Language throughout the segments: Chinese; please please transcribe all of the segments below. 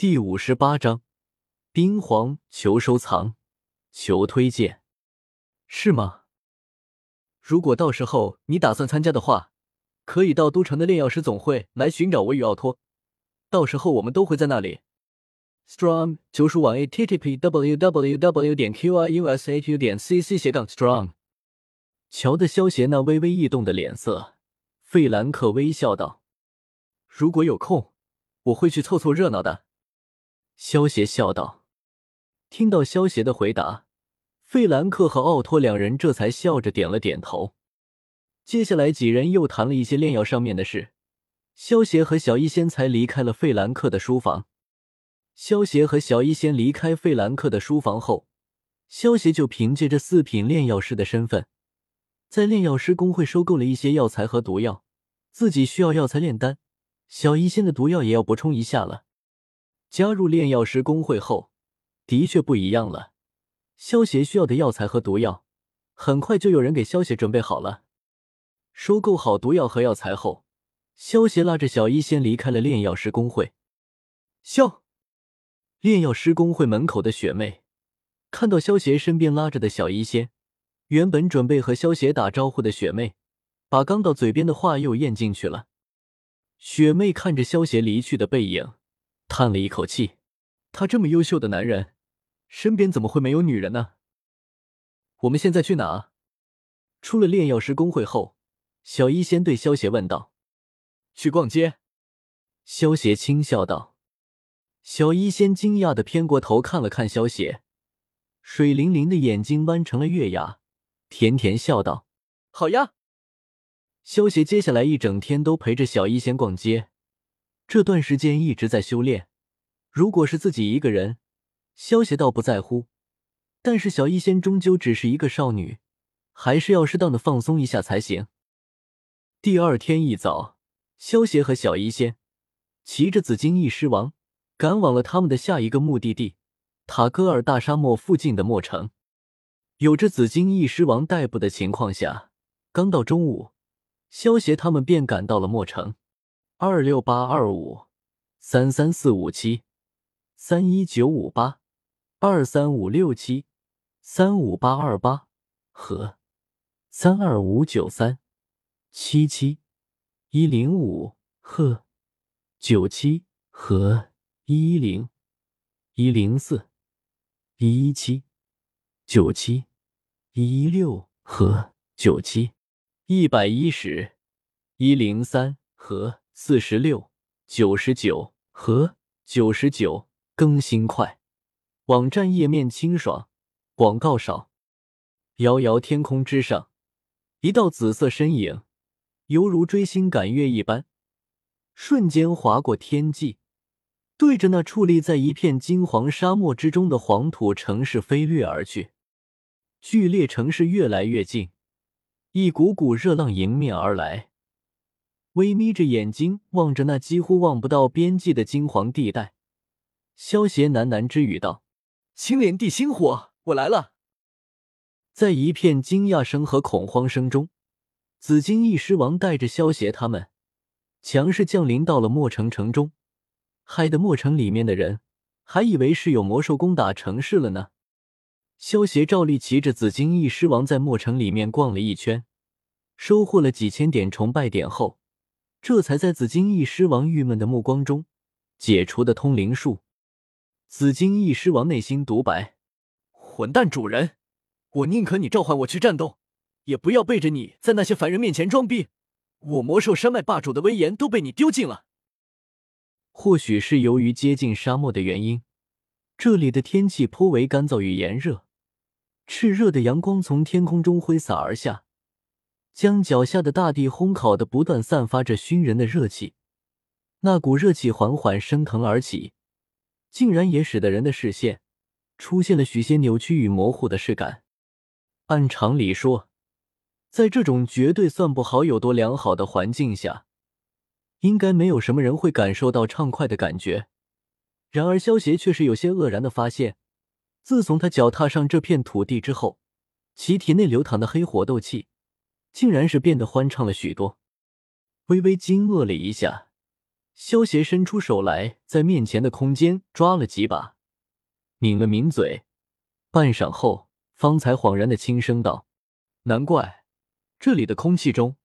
第五十八章，冰皇求收藏，求推荐，是吗？如果到时候你打算参加的话，可以到都城的炼药师总会来寻找我与奥托，到时候我们都会在那里。Strong 求书网 a t t p w w w 点 q i u s h u 点 c c 斜杠 strong。瞧得萧邪那微微异动的脸色，费兰克微笑道：“如果有空，我会去凑凑热闹的。”萧邪笑道。听到萧邪的回答，费兰克和奥托两人这才笑着点了点头。接下来几人又谈了一些炼药上面的事，萧邪和小医仙才离开了费兰克的书房。萧邪和小医仙离开费兰克的书房后，萧邪就凭借着四品炼药师的身份。在炼药师工会收购了一些药材和毒药，自己需要药材炼丹，小医仙的毒药也要补充一下了。加入炼药师工会后，的确不一样了。萧协需要的药材和毒药，很快就有人给萧协准备好了。收购好毒药和药材后，萧协拉着小医仙离开了炼药师工会。萧，炼药师工会门口的雪妹看到萧协身边拉着的小医仙。原本准备和萧邪打招呼的雪妹，把刚到嘴边的话又咽进去了。雪妹看着萧邪离去的背影，叹了一口气：“他这么优秀的男人，身边怎么会没有女人呢？”我们现在去哪？出了炼药师工会后，小医仙对萧邪问道：“去逛街。”萧邪轻笑道。小医仙惊讶的偏过头看了看萧邪，水灵灵的眼睛弯成了月牙。甜甜笑道：“好呀。”萧协接下来一整天都陪着小医仙逛街，这段时间一直在修炼。如果是自己一个人，萧协倒不在乎，但是小医仙终究只是一个少女，还是要适当的放松一下才行。第二天一早，萧协和小医仙骑着紫金翼狮王，赶往了他们的下一个目的地——塔戈尔大沙漠附近的墨城。有着紫金翼狮王代步的情况下，刚到中午，萧协他们便赶到了墨城。二六八二五三三四五七三一九五八二三五六七三五八二八和三二五九三七七一零五和九七和一一零一零四一一七九七。一一六和九七，一百一十，一零三和四十六，九十九和九十九，更新快，网站页面清爽，广告少。遥遥天空之上，一道紫色身影，犹如追星赶月一般，瞬间划过天际，对着那矗立在一片金黄沙漠之中的黄土城市飞掠而去。剧烈城市越来越近，一股股热浪迎面而来。微眯着眼睛望着那几乎望不到边际的金黄地带，萧邪喃喃之语道：“青莲地心火，我来了！”在一片惊讶声和恐慌声中，紫金翼狮王带着萧邪他们强势降临到了墨城城中，害得墨城里面的人还以为是有魔兽攻打城市了呢。萧协照例骑着紫金翼狮王在墨城里面逛了一圈，收获了几千点崇拜点后，这才在紫金翼狮王郁闷的目光中解除的通灵术。紫金翼狮王内心独白：“混蛋主人，我宁可你召唤我去战斗，也不要背着你在那些凡人面前装逼。我魔兽山脉霸主的威严都被你丢尽了。”或许是由于接近沙漠的原因，这里的天气颇为干燥与炎热。炽热的阳光从天空中挥洒而下，将脚下的大地烘烤的不断散发着熏人的热气。那股热气缓缓升腾而起，竟然也使得人的视线出现了许些扭曲与模糊的视感。按常理说，在这种绝对算不好有多良好的环境下，应该没有什么人会感受到畅快的感觉。然而，萧协却是有些愕然的发现。自从他脚踏上这片土地之后，其体内流淌的黑火斗气，竟然是变得欢畅了许多。微微惊愕了一下，萧邪伸出手来，在面前的空间抓了几把，抿了抿嘴，半晌后，方才恍然的轻声道：“难怪这里的空气中，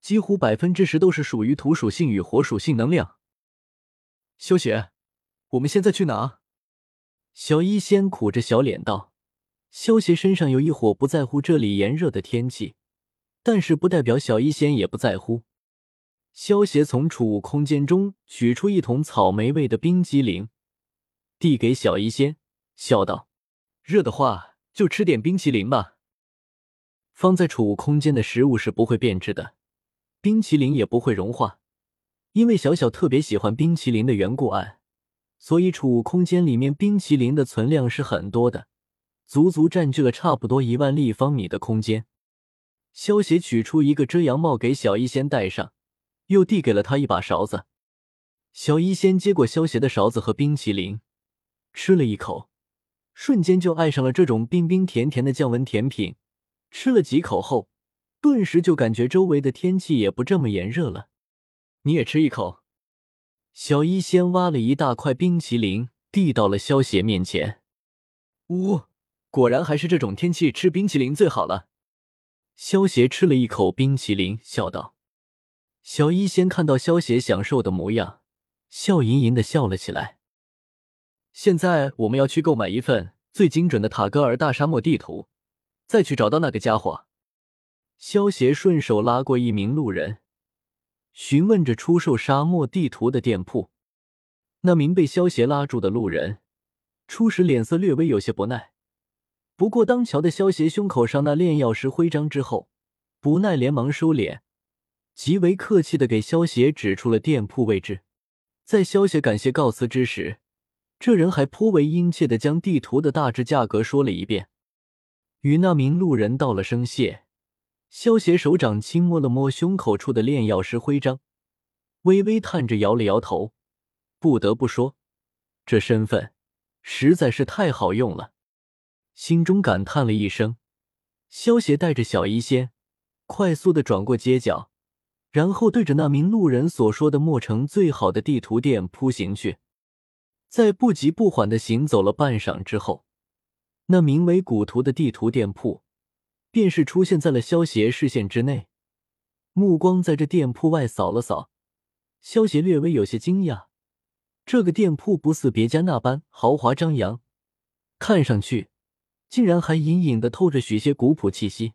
几乎百分之十都是属于土属性与火属性能量。”萧邪，我们现在去哪？小医仙苦着小脸道：“萧邪身上有一伙不在乎这里炎热的天气，但是不代表小医仙也不在乎。”萧协从储物空间中取出一桶草莓味的冰激凌，递给小医仙，笑道：“热的话就吃点冰淇淋吧。放在储物空间的食物是不会变质的，冰淇淋也不会融化，因为小小特别喜欢冰淇淋的缘故啊，所以储物空间里面冰淇淋的存量是很多的，足足占据了差不多一万立方米的空间。”萧邪取出一个遮阳帽给小医仙戴上。又递给了他一把勺子，小医仙接过萧邪的勺子和冰淇淋，吃了一口，瞬间就爱上了这种冰冰甜甜的降温甜品。吃了几口后，顿时就感觉周围的天气也不这么炎热了。你也吃一口。小医仙挖了一大块冰淇淋，递到了萧邪面前。呜，果然还是这种天气吃冰淇淋最好了。萧邪吃了一口冰淇淋，笑道。小医仙看到萧邪享受的模样，笑吟吟的笑了起来。现在我们要去购买一份最精准的塔戈尔大沙漠地图，再去找到那个家伙。萧邪顺手拉过一名路人，询问着出售沙漠地图的店铺。那名被萧邪拉住的路人，初时脸色略微有些不耐，不过当瞧的萧邪胸口上那炼药师徽章之后，不耐连忙收敛。极为客气的给萧协指出了店铺位置，在萧协感谢告辞之时，这人还颇为殷切的将地图的大致价格说了一遍。与那名路人道了声谢，萧协手掌轻摸了摸胸口处的炼药师徽章，微微叹着摇了摇头。不得不说，这身份实在是太好用了，心中感叹了一声。萧协带着小医仙快速的转过街角。然后对着那名路人所说的墨城最好的地图店铺行去，在不急不缓的行走了半晌之后，那名为“古图”的地图店铺便是出现在了萧邪视线之内。目光在这店铺外扫了扫，萧邪略微有些惊讶，这个店铺不似别家那般豪华张扬，看上去竟然还隐隐的透着许些古朴气息。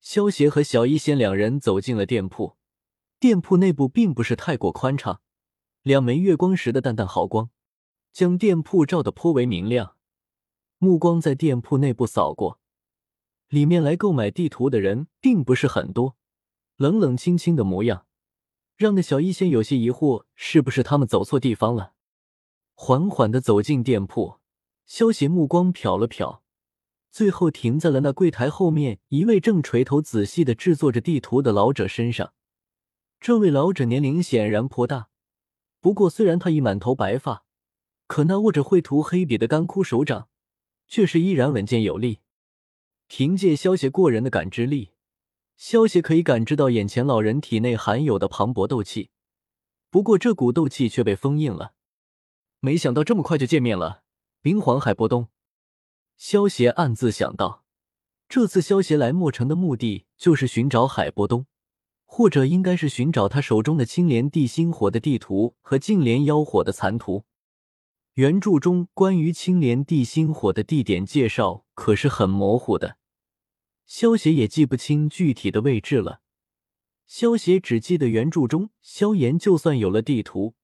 萧邪和小医仙两人走进了店铺。店铺内部并不是太过宽敞，两枚月光石的淡淡毫光将店铺照得颇为明亮。目光在店铺内部扫过，里面来购买地图的人并不是很多，冷冷清清的模样，让那小医仙有些疑惑，是不是他们走错地方了？缓缓的走进店铺，萧邪目光瞟了瞟，最后停在了那柜台后面一位正垂头仔细的制作着地图的老者身上。这位老者年龄显然颇大，不过虽然他已满头白发，可那握着绘图黑笔的干枯手掌却是依然稳健有力。凭借萧邪过人的感知力，萧邪可以感知到眼前老人体内含有的磅礴斗气。不过这股斗气却被封印了。没想到这么快就见面了，冰皇海波东。萧邪暗自想到，这次萧邪来墨城的目的就是寻找海波东。或者应该是寻找他手中的青莲地心火的地图和净莲妖火的残图。原著中关于青莲地心火的地点介绍可是很模糊的，萧协也记不清具体的位置了。萧协只记得原著中萧炎就算有了地图，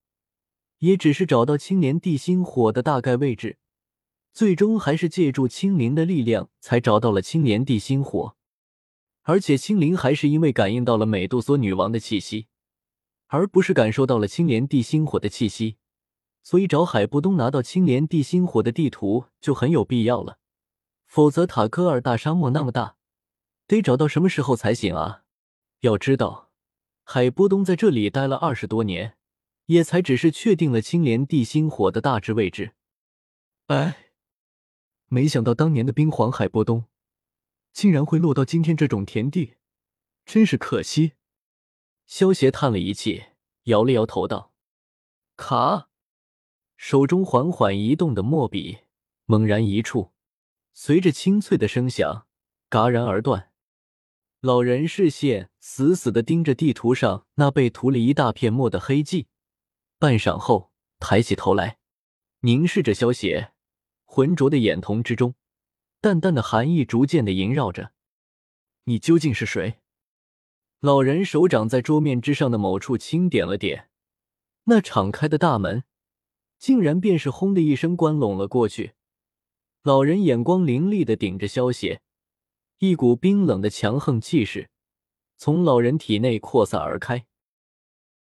也只是找到青莲地心火的大概位置，最终还是借助青灵的力量才找到了青莲地心火。而且青灵还是因为感应到了美杜莎女王的气息，而不是感受到了青莲地心火的气息，所以找海波东拿到青莲地心火的地图就很有必要了。否则塔科尔大沙漠那么大，得找到什么时候才行啊？要知道，海波东在这里待了二十多年，也才只是确定了青莲地心火的大致位置。哎，没想到当年的冰皇海波东。竟然会落到今天这种田地，真是可惜。萧协叹了一气，摇了摇头道：“卡，手中缓缓移动的墨笔猛然一触，随着清脆的声响，戛然而断。老人视线死死的盯着地图上那被涂了一大片墨的黑迹，半晌后抬起头来，凝视着萧邪，浑浊的眼瞳之中，淡淡的寒意逐渐的萦绕着。你究竟是谁？老人手掌在桌面之上的某处轻点了点，那敞开的大门，竟然便是轰的一声关拢了过去。老人眼光凌厉的顶着萧邪。一股冰冷的强横气势从老人体内扩散而开，